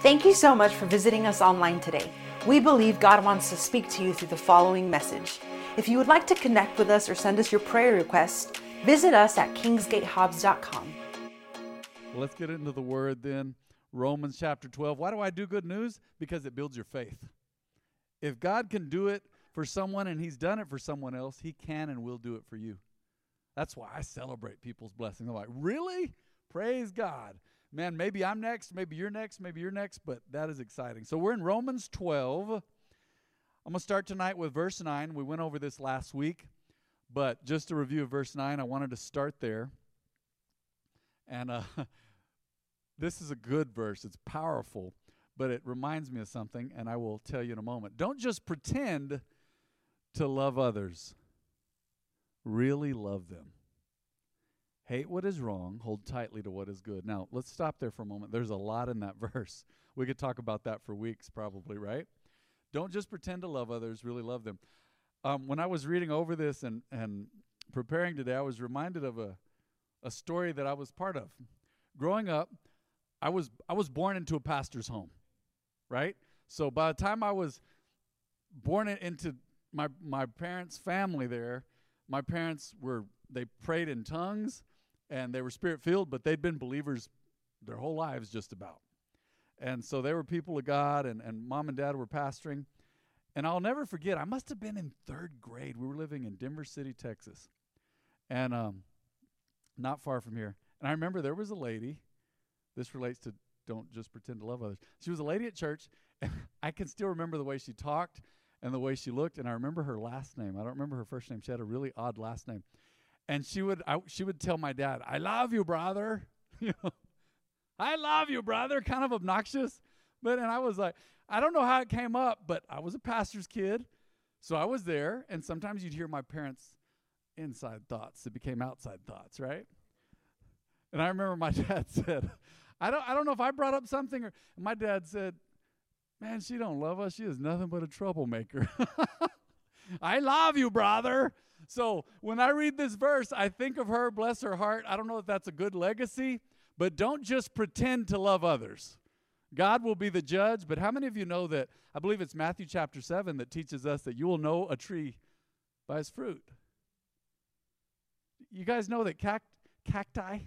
Thank you so much for visiting us online today. We believe God wants to speak to you through the following message. If you would like to connect with us or send us your prayer request, visit us at kingsgatehobbs.com. Let's get into the word then. Romans chapter 12. Why do I do good news? Because it builds your faith. If God can do it for someone and He's done it for someone else, He can and will do it for you. That's why I celebrate people's blessings. I'm like, really? Praise God. Man, maybe I'm next, maybe you're next, maybe you're next, but that is exciting. So we're in Romans 12. I'm going to start tonight with verse 9. We went over this last week, but just to review of verse 9, I wanted to start there. And uh, this is a good verse, it's powerful, but it reminds me of something, and I will tell you in a moment. Don't just pretend to love others, really love them. Hate what is wrong, hold tightly to what is good. Now, let's stop there for a moment. There's a lot in that verse. We could talk about that for weeks, probably, right? Don't just pretend to love others, really love them. Um, when I was reading over this and, and preparing today, I was reminded of a, a story that I was part of. Growing up, I was I was born into a pastor's home, right? So by the time I was born into my my parents' family there, my parents were they prayed in tongues and they were spirit filled, but they'd been believers their whole lives just about. And so they were people of God, and, and mom and dad were pastoring. And I'll never forget, I must have been in third grade. We were living in Denver City, Texas, and um, not far from here. And I remember there was a lady. This relates to don't just pretend to love others. She was a lady at church, and I can still remember the way she talked and the way she looked. And I remember her last name. I don't remember her first name. She had a really odd last name and she would I, she would tell my dad, "I love you, brother." I love you, brother. Kind of obnoxious, but and I was like, I don't know how it came up, but I was a pastor's kid, so I was there, and sometimes you'd hear my parents' inside thoughts that became outside thoughts, right? And I remember my dad said, "I don't I don't know if I brought up something," or my dad said, "Man, she don't love us. She is nothing but a troublemaker." I love you, brother. So when I read this verse, I think of her, bless her heart. I don't know if that's a good legacy, but don't just pretend to love others. God will be the judge, but how many of you know that? I believe it's Matthew chapter 7 that teaches us that you will know a tree by its fruit. You guys know that cact- cacti,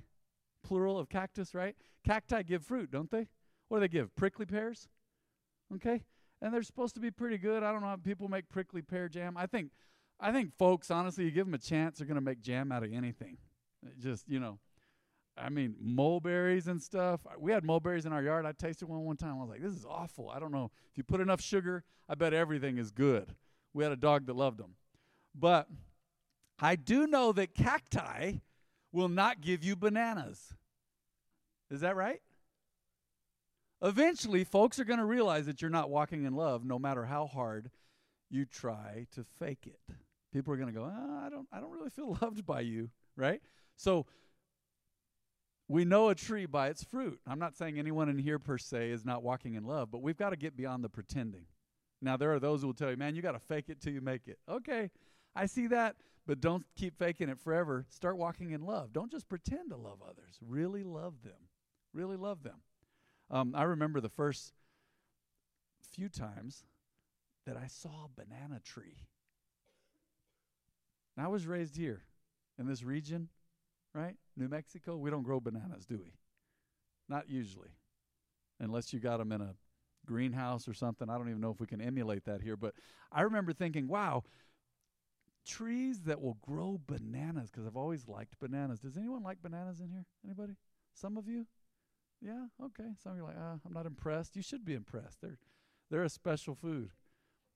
plural of cactus, right? Cacti give fruit, don't they? What do they give? Prickly pears? Okay? And they're supposed to be pretty good. I don't know how people make prickly pear jam. I think I think folks, honestly, you give them a chance, they're going to make jam out of anything. just, you know, I mean, mulberries and stuff. We had mulberries in our yard. I tasted one one time. I was like, this is awful. I don't know. If you put enough sugar, I bet everything is good. We had a dog that loved them. But I do know that cacti will not give you bananas. Is that right? Eventually, folks are going to realize that you're not walking in love no matter how hard you try to fake it people are going to go, oh, I don't, I don't really feel loved by you, right? So we know a tree by its fruit. I'm not saying anyone in here per se is not walking in love, but we've got to get beyond the pretending. Now there are those who will tell you, man, you got to fake it till you make it. Okay, I see that, but don't keep faking it forever. Start walking in love. Don't just pretend to love others. Really love them. Really love them. Um, I remember the first few times that I saw a banana tree I was raised here in this region, right? New Mexico, we don't grow bananas, do we? Not usually. Unless you got them in a greenhouse or something. I don't even know if we can emulate that here, but I remember thinking, wow, trees that will grow bananas because I've always liked bananas. Does anyone like bananas in here? Anybody? Some of you? Yeah, okay. Some of you are like, uh, I'm not impressed. You should be impressed. They're they're a special food.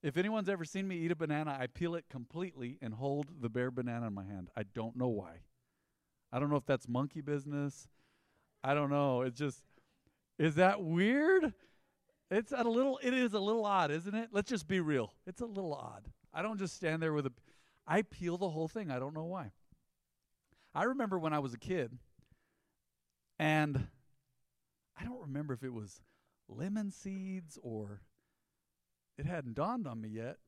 If anyone's ever seen me eat a banana, I peel it completely and hold the bare banana in my hand. I don't know why. I don't know if that's monkey business. I don't know. It's just is that weird? It's a little it is a little odd, isn't it? Let's just be real. It's a little odd. I don't just stand there with a I peel the whole thing. I don't know why. I remember when I was a kid and I don't remember if it was lemon seeds or it hadn't dawned on me yet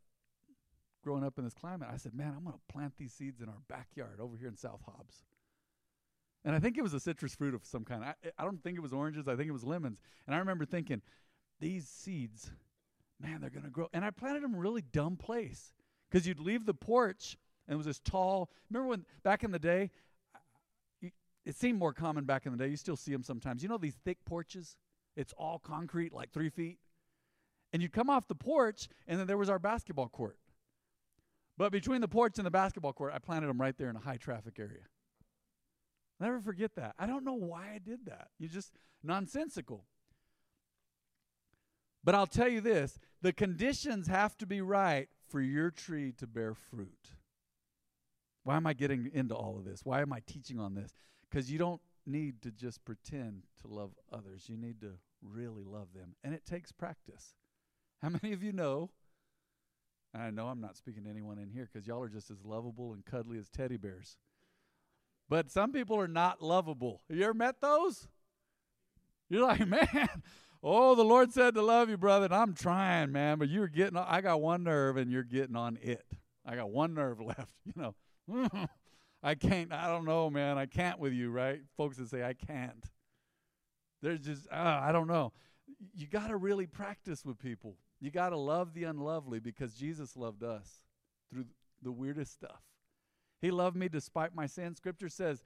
growing up in this climate. I said, man, I'm going to plant these seeds in our backyard over here in South Hobbs. And I think it was a citrus fruit of some kind. I, I don't think it was oranges. I think it was lemons. And I remember thinking, these seeds, man, they're going to grow. And I planted them in a really dumb place because you'd leave the porch and it was this tall. Remember when back in the day, it seemed more common back in the day. You still see them sometimes. You know these thick porches? It's all concrete, like three feet. And you'd come off the porch, and then there was our basketball court. But between the porch and the basketball court, I planted them right there in a high traffic area. Never forget that. I don't know why I did that. You just nonsensical. But I'll tell you this the conditions have to be right for your tree to bear fruit. Why am I getting into all of this? Why am I teaching on this? Because you don't need to just pretend to love others. You need to really love them. And it takes practice. How many of you know? I know I'm not speaking to anyone in here because y'all are just as lovable and cuddly as teddy bears. But some people are not lovable. Have you ever met those? You're like, man, oh, the Lord said to love you, brother, and I'm trying, man, but you're getting, I got one nerve and you're getting on it. I got one nerve left, you know. I can't, I don't know, man, I can't with you, right? Folks that say, I can't. There's just, uh, I don't know. You got to really practice with people. You got to love the unlovely because Jesus loved us through the weirdest stuff. He loved me despite my sin. Scripture says,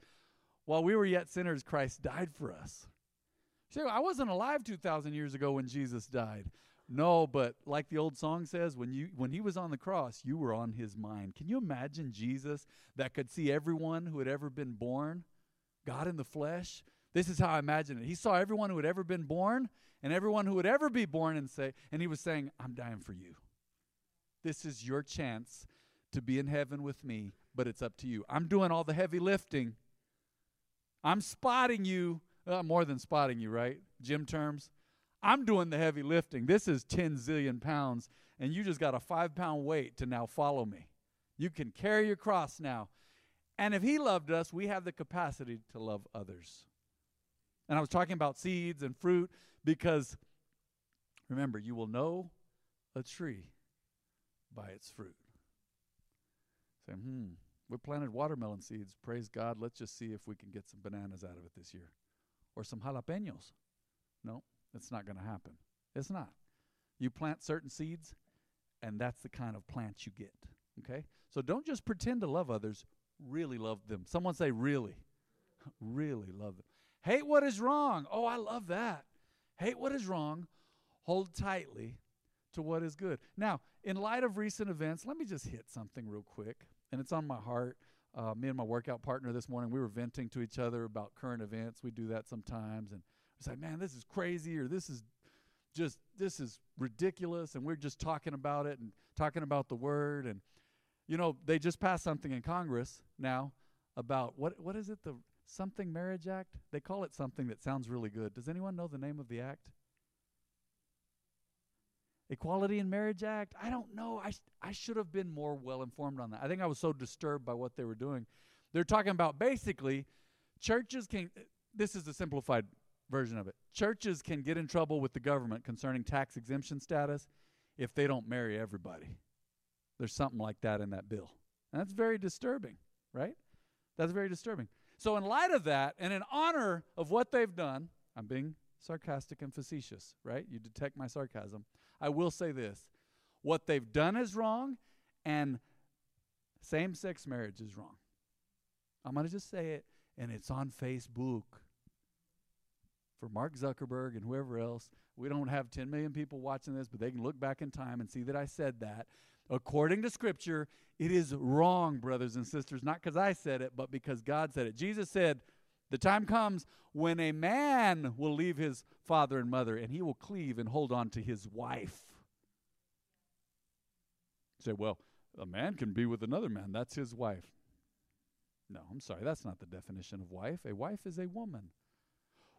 while we were yet sinners, Christ died for us. See, I wasn't alive 2,000 years ago when Jesus died. No, but like the old song says, when you when he was on the cross, you were on his mind. Can you imagine Jesus that could see everyone who had ever been born, God in the flesh? This is how I imagine it. He saw everyone who had ever been born and everyone who would ever be born and say, and he was saying, I'm dying for you. This is your chance to be in heaven with me, but it's up to you. I'm doing all the heavy lifting. I'm spotting you, uh, more than spotting you, right? Gym terms. I'm doing the heavy lifting. This is 10 zillion pounds, and you just got a five pound weight to now follow me. You can carry your cross now. And if he loved us, we have the capacity to love others. And I was talking about seeds and fruit because remember, you will know a tree by its fruit. Say, hmm, we planted watermelon seeds. Praise God. Let's just see if we can get some bananas out of it this year. Or some jalapenos. No, it's not going to happen. It's not. You plant certain seeds, and that's the kind of plants you get. Okay? So don't just pretend to love others, really love them. Someone say, really. really love them. Hate what is wrong. Oh, I love that. Hate what is wrong. Hold tightly to what is good. Now, in light of recent events, let me just hit something real quick, and it's on my heart. Uh, me and my workout partner this morning, we were venting to each other about current events. We do that sometimes, and it's like, man, this is crazy, or this is just this is ridiculous, and we're just talking about it and talking about the word, and you know, they just passed something in Congress now about what what is it the something marriage act? They call it something that sounds really good. Does anyone know the name of the act? Equality in Marriage Act? I don't know. I, I should have been more well informed on that. I think I was so disturbed by what they were doing. They're talking about basically churches can, eh, this is a simplified version of it. Churches can get in trouble with the government concerning tax exemption status if they don't marry everybody. There's something like that in that bill. And that's very disturbing, right? That's very disturbing. So, in light of that, and in honor of what they've done, I'm being sarcastic and facetious, right? You detect my sarcasm. I will say this what they've done is wrong, and same sex marriage is wrong. I'm going to just say it, and it's on Facebook for Mark Zuckerberg and whoever else. We don't have 10 million people watching this, but they can look back in time and see that I said that. According to Scripture, it is wrong, brothers and sisters, not because I said it, but because God said it. Jesus said, The time comes when a man will leave his father and mother, and he will cleave and hold on to his wife. You say, well, a man can be with another man. That's his wife. No, I'm sorry. That's not the definition of wife. A wife is a woman.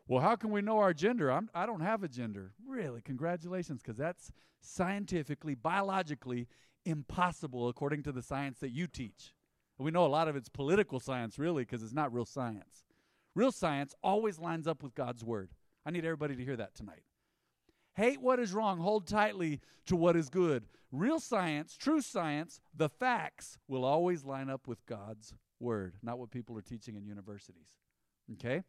Well, how can we know our gender? I'm, I do not have a gender. Really? Congratulations, because that's scientifically, biologically impossible according to the science that you teach. We know a lot of it's political science, really, because it's not real science. Real science always lines up with God's word. I need everybody to hear that tonight. Hate what is wrong, hold tightly to what is good. Real science, true science, the facts will always line up with God's word, not what people are teaching in universities. Okay?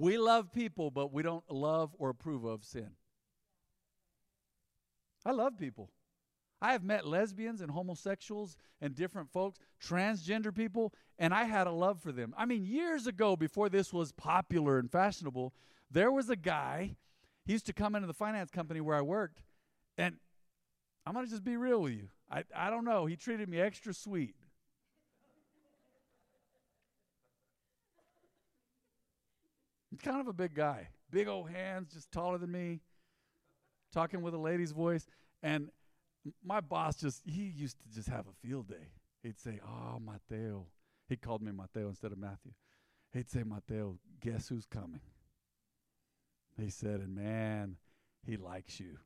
We love people, but we don't love or approve of sin. I love people. I have met lesbians and homosexuals and different folks, transgender people, and I had a love for them. I mean, years ago, before this was popular and fashionable, there was a guy, he used to come into the finance company where I worked, and I'm going to just be real with you. I, I don't know. He treated me extra sweet. He's kind of a big guy, big old hands, just taller than me, talking with a lady's voice. And my boss just, he used to just have a field day. He'd say, Oh, Mateo. He called me Mateo instead of Matthew. He'd say, Mateo, guess who's coming? He said, and man, he likes you.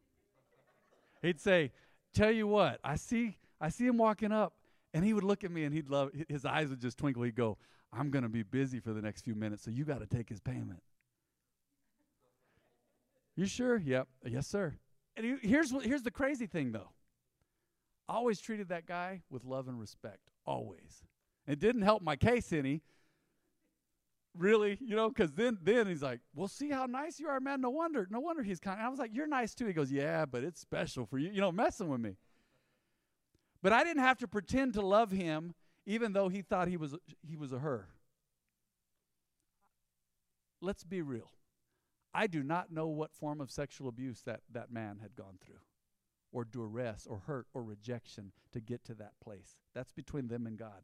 He'd say, Tell you what, I see, I see him walking up, and he would look at me and he'd love his eyes would just twinkle. He'd go, I'm gonna be busy for the next few minutes, so you gotta take his payment. You sure? Yep. Yes, sir. And he, here's what here's the crazy thing though. I always treated that guy with love and respect. Always. It didn't help my case any. Really, you know, because then then he's like, "Well, see how nice you are, man. No wonder, no wonder he's kind." I was like, "You're nice too." He goes, "Yeah, but it's special for you, you know, messing with me." But I didn't have to pretend to love him, even though he thought he was he was a her. Let's be real. I do not know what form of sexual abuse that that man had gone through or duress or hurt or rejection to get to that place. That's between them and God.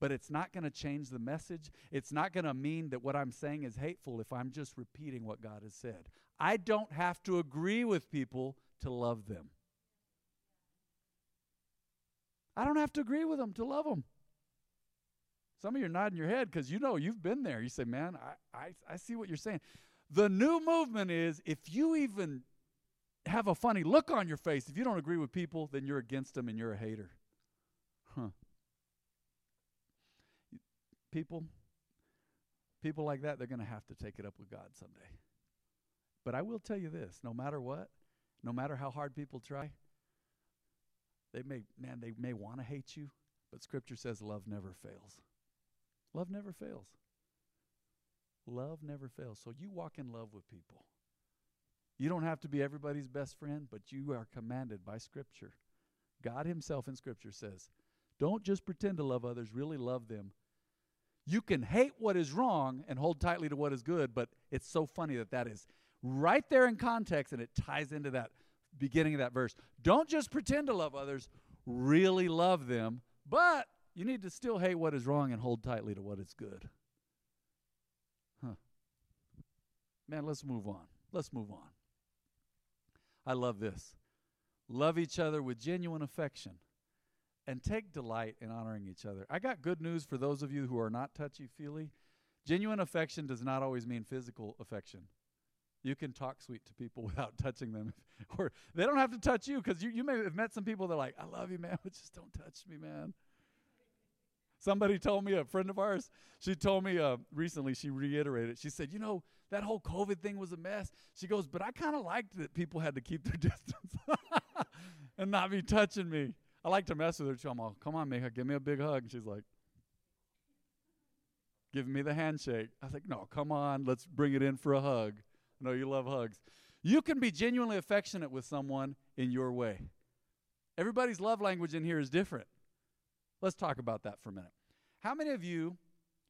But it's not going to change the message. It's not going to mean that what I'm saying is hateful if I'm just repeating what God has said. I don't have to agree with people to love them. I don't have to agree with them to love them. Some of you are nodding your head because you know you've been there. You say, man, I, I, I see what you're saying. The new movement is if you even have a funny look on your face. If you don't agree with people, then you're against them and you're a hater. Huh. People, people like that, they're going to have to take it up with God someday. But I will tell you this no matter what, no matter how hard people try, they may, man, they may want to hate you, but Scripture says love never fails. Love never fails. Love never fails. So you walk in love with people. You don't have to be everybody's best friend, but you are commanded by Scripture. God Himself in Scripture says, don't just pretend to love others, really love them. You can hate what is wrong and hold tightly to what is good, but it's so funny that that is right there in context and it ties into that beginning of that verse. Don't just pretend to love others, really love them, but you need to still hate what is wrong and hold tightly to what is good. Huh. Man, let's move on. Let's move on. I love this. Love each other with genuine affection and take delight in honoring each other. I got good news for those of you who are not touchy feely. Genuine affection does not always mean physical affection. You can talk sweet to people without touching them. or they don't have to touch you because you, you may have met some people that are like, I love you, man, but just don't touch me, man. Somebody told me, a friend of ours, she told me uh, recently, she reiterated, she said, You know, that whole COVID thing was a mess. She goes, But I kind of liked that people had to keep their distance and not be touching me. I like to mess with her too. I'm all, Come on, Mika, give me a big hug. And she's like, Giving me the handshake. I was like, No, come on, let's bring it in for a hug. I know you love hugs. You can be genuinely affectionate with someone in your way. Everybody's love language in here is different. Let's talk about that for a minute. How many of you,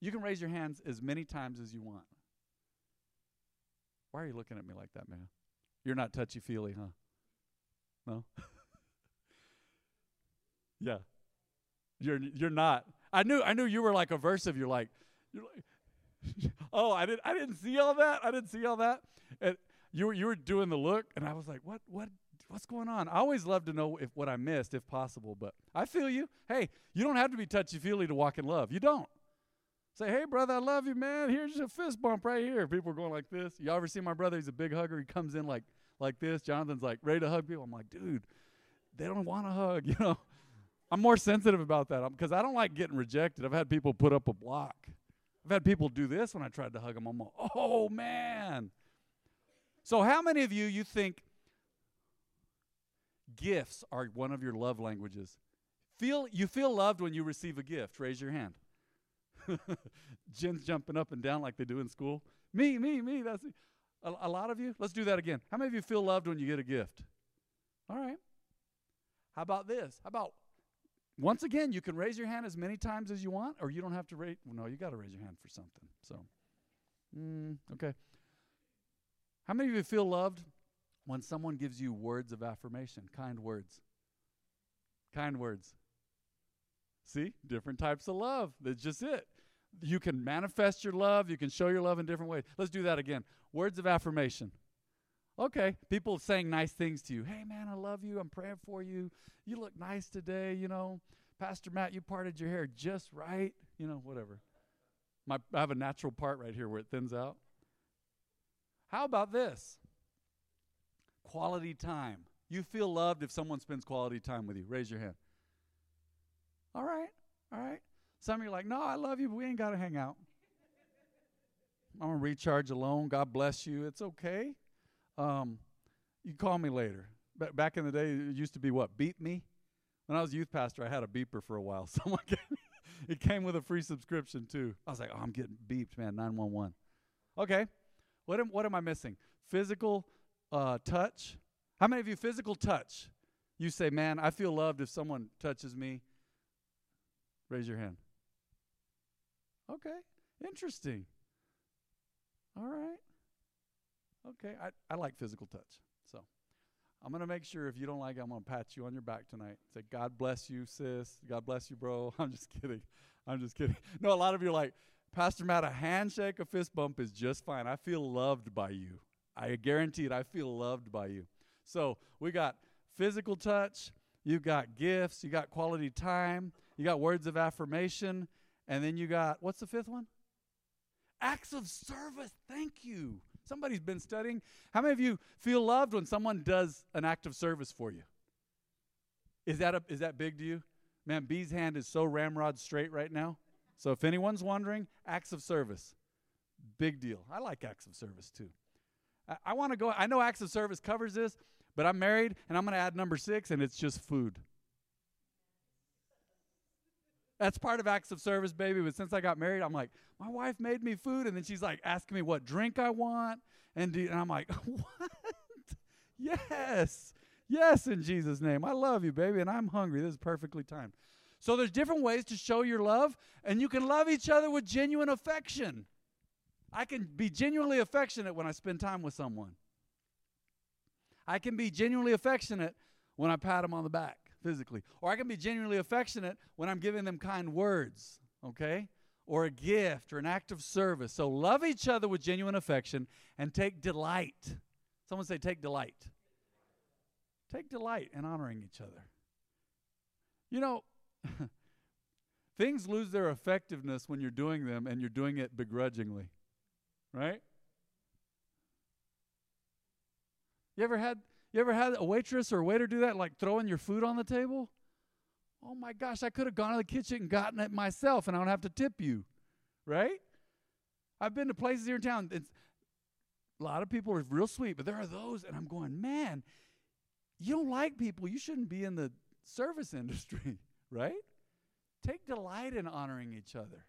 you can raise your hands as many times as you want? Why are you looking at me like that, man? You're not touchy feely, huh? No? yeah. You're you're not. I knew I knew you were like aversive. You're like, you're like Oh, I didn't I didn't see all that. I didn't see all that. And you were you were doing the look and I was like, "What what what's going on? I always love to know if what I missed, if possible. But I feel you. Hey, you don't have to be touchy feely to walk in love. You don't. Say, hey, brother, I love you, man. Here's a fist bump right here. People are going like this. You ever see my brother? He's a big hugger. He comes in like like this. Jonathan's like ready to hug people. I'm like, dude, they don't want to hug. You know, I'm more sensitive about that because I don't like getting rejected. I've had people put up a block. I've had people do this when I tried to hug them. I'm like, oh man. So how many of you you think Gifts are one of your love languages. Feel you feel loved when you receive a gift. Raise your hand. Jen's jumping up and down like they do in school. Me, me, me. That's a, a lot of you. Let's do that again. How many of you feel loved when you get a gift? All right. How about this? How about once again, you can raise your hand as many times as you want, or you don't have to raise. Well, no, you got to raise your hand for something. So, mm, okay. How many of you feel loved when someone gives you words of affirmation, kind words? Kind words. See, different types of love. That's just it. You can manifest your love, you can show your love in different ways. Let's do that again. Words of affirmation. Okay, people saying nice things to you. Hey, man, I love you. I'm praying for you. You look nice today. You know, Pastor Matt, you parted your hair just right. You know, whatever. My, I have a natural part right here where it thins out. How about this? Quality time. You feel loved if someone spends quality time with you. Raise your hand. All right, all right. Some of you are like, no, I love you, but we ain't got to hang out. I'm going to recharge alone. God bless you. It's okay. Um, you call me later. B- back in the day, it used to be what? Beep me? When I was youth pastor, I had a beeper for a while. Someone came, it came with a free subscription too. I was like, oh, I'm getting beeped, man, 911. Okay. What am, what am I missing? Physical uh, touch. How many of you physical touch? You say, man, I feel loved if someone touches me. Raise your hand. Okay. Interesting. All right. Okay, I, I like physical touch. So I'm going to make sure if you don't like it, I'm going to pat you on your back tonight. Say, God bless you, sis. God bless you, bro. I'm just kidding. I'm just kidding. No, a lot of you are like, Pastor Matt, a handshake, a fist bump is just fine. I feel loved by you. I guarantee it, I feel loved by you. So we got physical touch, you got gifts, you got quality time, you got words of affirmation, and then you got, what's the fifth one? Acts of service. Thank you. Somebody's been studying. How many of you feel loved when someone does an act of service for you? Is that, a, is that big to you? Man, B's hand is so ramrod straight right now. So if anyone's wondering, acts of service, big deal. I like acts of service too. I, I want to go, I know acts of service covers this, but I'm married and I'm going to add number six, and it's just food. That's part of acts of service, baby. But since I got married, I'm like, my wife made me food, and then she's like asking me what drink I want, and, do, and I'm like, what? yes, yes, in Jesus' name. I love you, baby, and I'm hungry. This is perfectly timed. So there's different ways to show your love, and you can love each other with genuine affection. I can be genuinely affectionate when I spend time with someone. I can be genuinely affectionate when I pat them on the back physically. Or I can be genuinely affectionate when I'm giving them kind words, okay? Or a gift or an act of service. So love each other with genuine affection and take delight. Someone say, take delight. Take delight in honoring each other. You know, things lose their effectiveness when you're doing them and you're doing it begrudgingly, right? You ever had you ever had a waitress or a waiter do that, like throwing your food on the table? Oh my gosh, I could have gone to the kitchen and gotten it myself and I don't have to tip you, right? I've been to places here in town. A lot of people are real sweet, but there are those, and I'm going, man, you don't like people. You shouldn't be in the service industry, right? Take delight in honoring each other.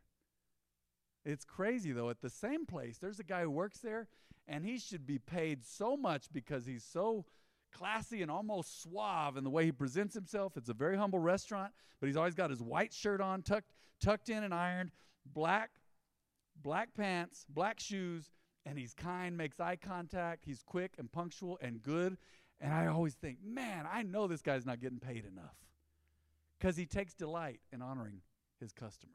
It's crazy, though. At the same place, there's a guy who works there, and he should be paid so much because he's so classy and almost suave in the way he presents himself. It's a very humble restaurant, but he's always got his white shirt on, tucked tucked in and ironed, black black pants, black shoes, and he's kind, makes eye contact, he's quick and punctual and good. And I always think, man, I know this guy's not getting paid enough because he takes delight in honoring his customers.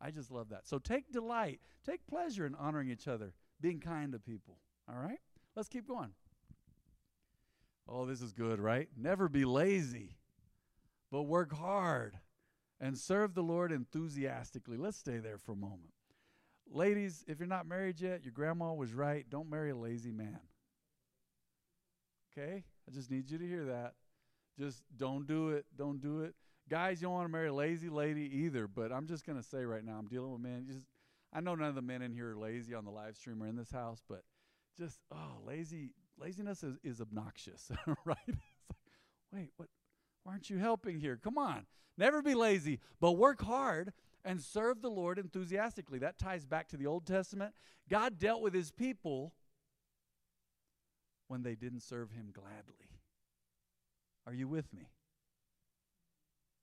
I just love that. So take delight, take pleasure in honoring each other, being kind to people. All right? Let's keep going. Oh, this is good, right? Never be lazy, but work hard and serve the Lord enthusiastically. Let's stay there for a moment. Ladies, if you're not married yet, your grandma was right. Don't marry a lazy man. Okay? I just need you to hear that. Just don't do it. Don't do it. Guys, you don't want to marry a lazy lady either, but I'm just going to say right now, I'm dealing with men. Just, I know none of the men in here are lazy on the live stream or in this house, but just, oh, lazy laziness is, is obnoxious, right? Like, wait, what? Why aren't you helping here? Come on. Never be lazy, but work hard and serve the Lord enthusiastically. That ties back to the Old Testament. God dealt with his people when they didn't serve him gladly. Are you with me?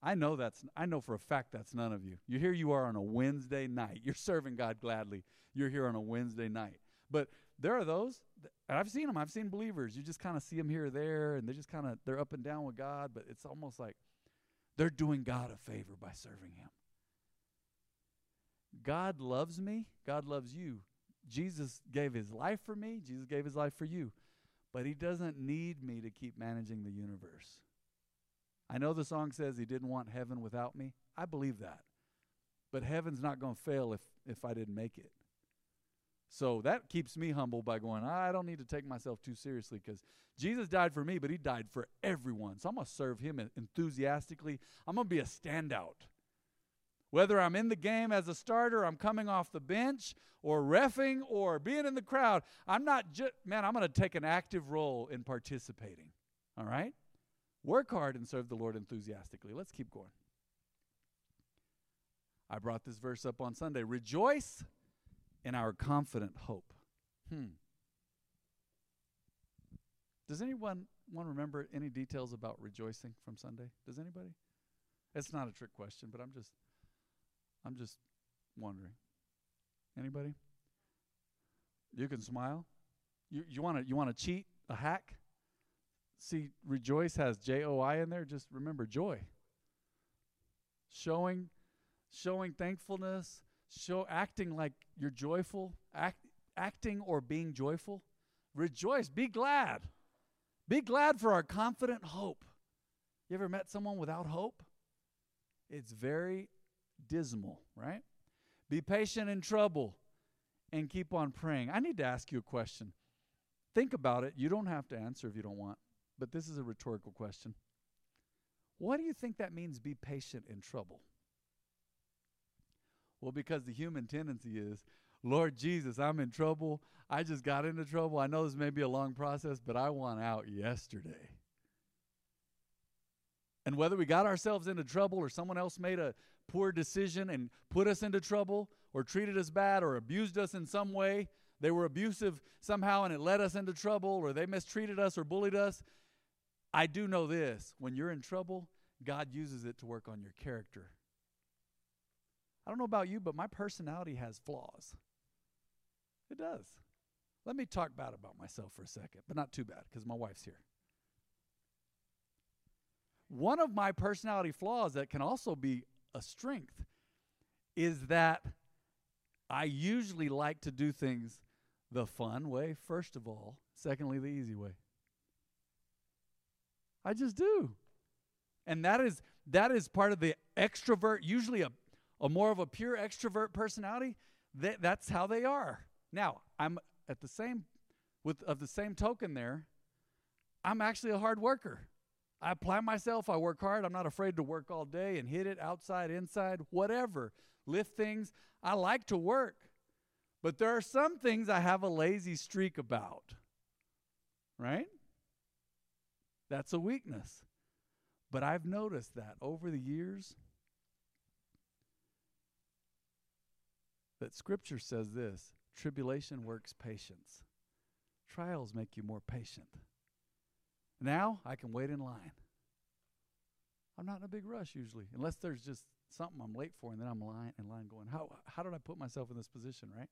I know that's I know for a fact that's none of you. You here you are on a Wednesday night. You're serving God gladly. You're here on a Wednesday night. But there are those and I've seen them. I've seen believers. You just kind of see them here or there and they just kind of they're up and down with God, but it's almost like they're doing God a favor by serving him. God loves me. God loves you. Jesus gave his life for me. Jesus gave his life for you. But he doesn't need me to keep managing the universe. I know the song says he didn't want heaven without me. I believe that. But heaven's not going to fail if, if I didn't make it. So that keeps me humble by going, I don't need to take myself too seriously because Jesus died for me, but he died for everyone. So I'm going to serve him enthusiastically. I'm going to be a standout. Whether I'm in the game as a starter, I'm coming off the bench, or refing, or being in the crowd, I'm not just, man, I'm going to take an active role in participating. All right? Work hard and serve the Lord enthusiastically. Let's keep going. I brought this verse up on Sunday. Rejoice in our confident hope. Hmm. Does anyone want to remember any details about rejoicing from Sunday? Does anybody? It's not a trick question, but I'm just I'm just wondering. Anybody? You can smile. You you want to you want to cheat a hack? See, rejoice has J O I in there. Just remember joy. Showing showing thankfulness, show acting like you're joyful, act, acting or being joyful. Rejoice, be glad. Be glad for our confident hope. You ever met someone without hope? It's very dismal, right? Be patient in trouble and keep on praying. I need to ask you a question. Think about it. You don't have to answer if you don't want, but this is a rhetorical question. What do you think that means, be patient in trouble? Well, because the human tendency is, Lord Jesus, I'm in trouble. I just got into trouble. I know this may be a long process, but I want out yesterday. And whether we got ourselves into trouble or someone else made a poor decision and put us into trouble or treated us bad or abused us in some way, they were abusive somehow and it led us into trouble or they mistreated us or bullied us, I do know this when you're in trouble, God uses it to work on your character. I don't know about you, but my personality has flaws. It does. Let me talk bad about myself for a second, but not too bad because my wife's here. One of my personality flaws that can also be a strength is that I usually like to do things the fun way, first of all, secondly, the easy way. I just do. And that is that is part of the extrovert, usually a, a more of a pure extrovert personality. That, that's how they are. Now, I'm at the same with of the same token there, I'm actually a hard worker. I apply myself, I work hard. I'm not afraid to work all day and hit it outside, inside, whatever. Lift things. I like to work. But there are some things I have a lazy streak about. Right? That's a weakness. But I've noticed that over the years that scripture says this, tribulation works patience. Trials make you more patient. Now I can wait in line. I'm not in a big rush usually, unless there's just something I'm late for, and then I'm lying in line going, how, how did I put myself in this position, right?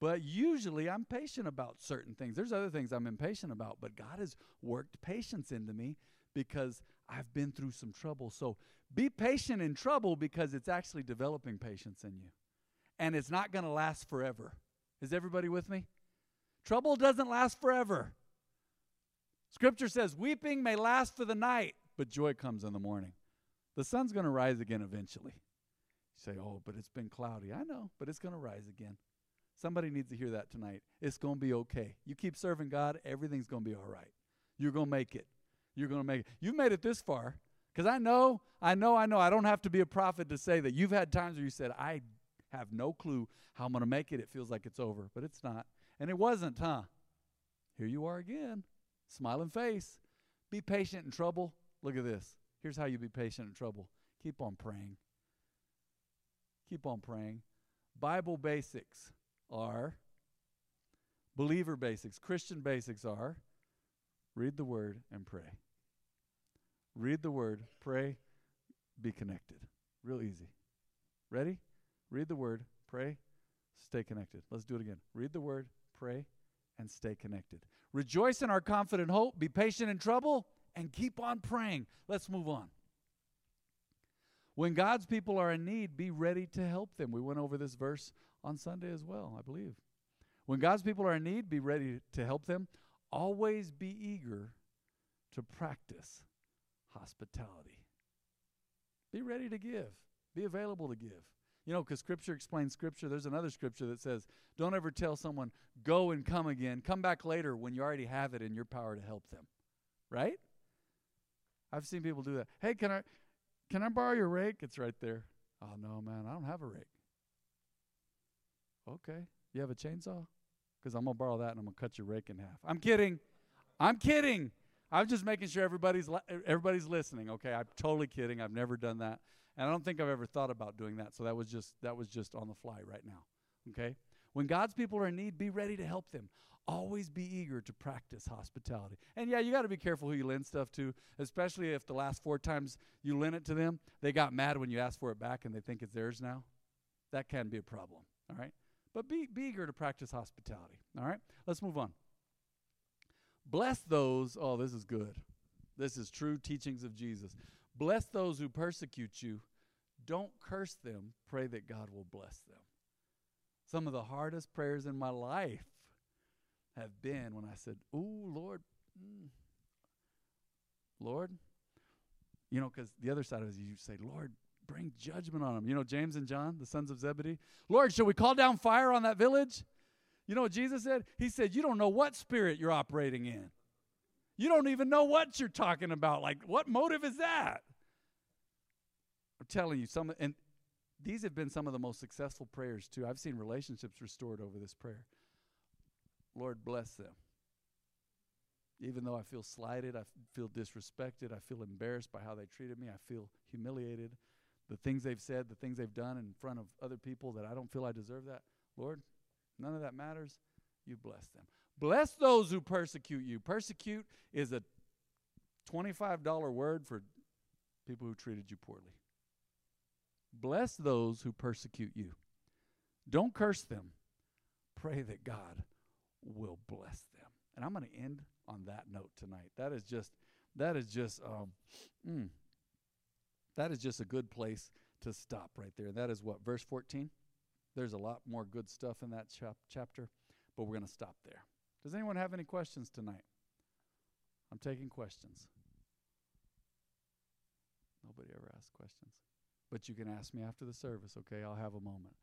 But usually I'm patient about certain things. There's other things I'm impatient about, but God has worked patience into me because I've been through some trouble. So be patient in trouble because it's actually developing patience in you. And it's not going to last forever. Is everybody with me? Trouble doesn't last forever. Scripture says, Weeping may last for the night, but joy comes in the morning. The sun's going to rise again eventually. You say, Oh, but it's been cloudy. I know, but it's going to rise again. Somebody needs to hear that tonight. It's going to be okay. You keep serving God, everything's going to be all right. You're going to make it. You're going to make it. You've made it this far. Because I know, I know, I know, I don't have to be a prophet to say that you've had times where you said, I have no clue how I'm going to make it. It feels like it's over, but it's not. And it wasn't, huh? Here you are again. Smiling face. Be patient in trouble. Look at this. Here's how you be patient in trouble. Keep on praying. Keep on praying. Bible basics are believer basics, Christian basics are read the word and pray. Read the word, pray, be connected. Real easy. Ready? Read the word, pray, stay connected. Let's do it again. Read the word, pray, and stay connected. Rejoice in our confident hope, be patient in trouble, and keep on praying. Let's move on. When God's people are in need, be ready to help them. We went over this verse on Sunday as well, I believe. When God's people are in need, be ready to help them. Always be eager to practice hospitality. Be ready to give, be available to give. You know, because Scripture explains Scripture. There's another Scripture that says, don't ever tell someone, go and come again. Come back later when you already have it in your power to help them. Right? I've seen people do that. Hey, can I can I borrow your rake? It's right there. Oh no, man, I don't have a rake. Okay. You have a chainsaw? Because I'm gonna borrow that and I'm gonna cut your rake in half. I'm kidding. I'm kidding. I'm just making sure everybody's li- everybody's listening. Okay, I'm totally kidding. I've never done that, and I don't think I've ever thought about doing that. So that was just that was just on the fly right now. Okay, when God's people are in need, be ready to help them. Always be eager to practice hospitality. And yeah, you got to be careful who you lend stuff to, especially if the last four times you lent it to them, they got mad when you asked for it back and they think it's theirs now. That can be a problem. All right, but be, be eager to practice hospitality. All right, let's move on. Bless those, oh, this is good. This is true teachings of Jesus. Bless those who persecute you. Don't curse them. Pray that God will bless them. Some of the hardest prayers in my life have been when I said, Ooh, Lord, mm, Lord. You know, because the other side of it is you say, Lord, bring judgment on them. You know, James and John, the sons of Zebedee. Lord, shall we call down fire on that village? You know what Jesus said? He said, You don't know what spirit you're operating in. You don't even know what you're talking about. Like, what motive is that? I'm telling you, some and these have been some of the most successful prayers too. I've seen relationships restored over this prayer. Lord, bless them. Even though I feel slighted, I feel disrespected, I feel embarrassed by how they treated me, I feel humiliated. The things they've said, the things they've done in front of other people that I don't feel I deserve that. Lord, none of that matters. You bless them. Bless those who persecute you. Persecute is a $25 word for people who treated you poorly. Bless those who persecute you. Don't curse them. Pray that God will bless them. And I'm going to end on that note tonight. That is just that is just um, mm, that is just a good place to stop right there. That is what verse 14. There's a lot more good stuff in that chap- chapter, but we're going to stop there. Does anyone have any questions tonight? I'm taking questions. Nobody ever asks questions. But you can ask me after the service, okay? I'll have a moment.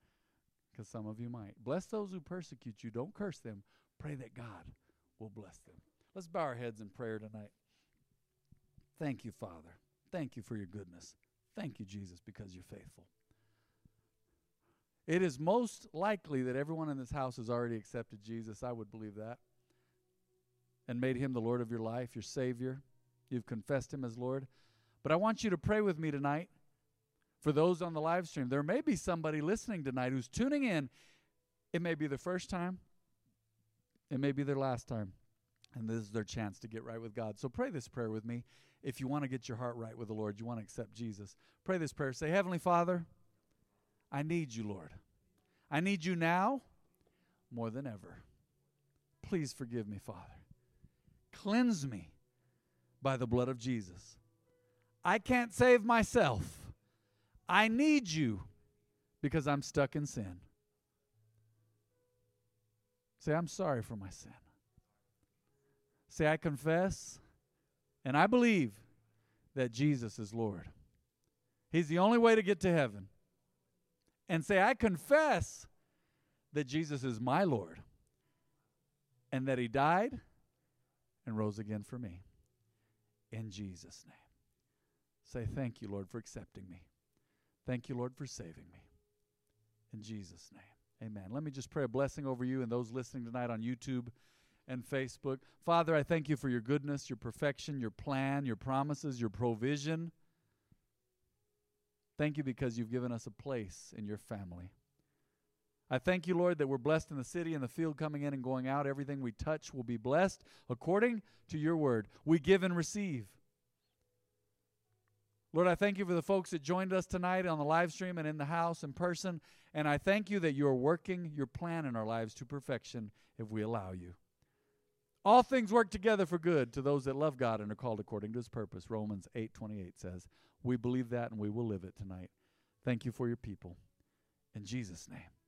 Because some of you might. Bless those who persecute you. Don't curse them. Pray that God will bless them. Let's bow our heads in prayer tonight. Thank you, Father. Thank you for your goodness. Thank you, Jesus, because you're faithful. It is most likely that everyone in this house has already accepted Jesus. I would believe that. And made him the Lord of your life, your Savior. You've confessed him as Lord. But I want you to pray with me tonight for those on the live stream. There may be somebody listening tonight who's tuning in. It may be the first time, it may be their last time. And this is their chance to get right with God. So pray this prayer with me. If you want to get your heart right with the Lord, you want to accept Jesus. Pray this prayer. Say, Heavenly Father, I need you, Lord. I need you now more than ever. Please forgive me, Father. Cleanse me by the blood of Jesus. I can't save myself. I need you because I'm stuck in sin. Say, I'm sorry for my sin. Say, I confess and I believe that Jesus is Lord. He's the only way to get to heaven. And say, I confess that Jesus is my Lord and that He died and rose again for me. In Jesus' name. Say, Thank you, Lord, for accepting me. Thank you, Lord, for saving me. In Jesus' name. Amen. Let me just pray a blessing over you and those listening tonight on YouTube and Facebook. Father, I thank you for your goodness, your perfection, your plan, your promises, your provision. Thank you because you've given us a place in your family. I thank you, Lord, that we're blessed in the city and the field coming in and going out. Everything we touch will be blessed according to your word. We give and receive. Lord, I thank you for the folks that joined us tonight on the live stream and in the house in person. And I thank you that you are working your plan in our lives to perfection if we allow you. All things work together for good to those that love God and are called according to his purpose. Romans 8:28 says. We believe that and we will live it tonight. Thank you for your people. In Jesus' name.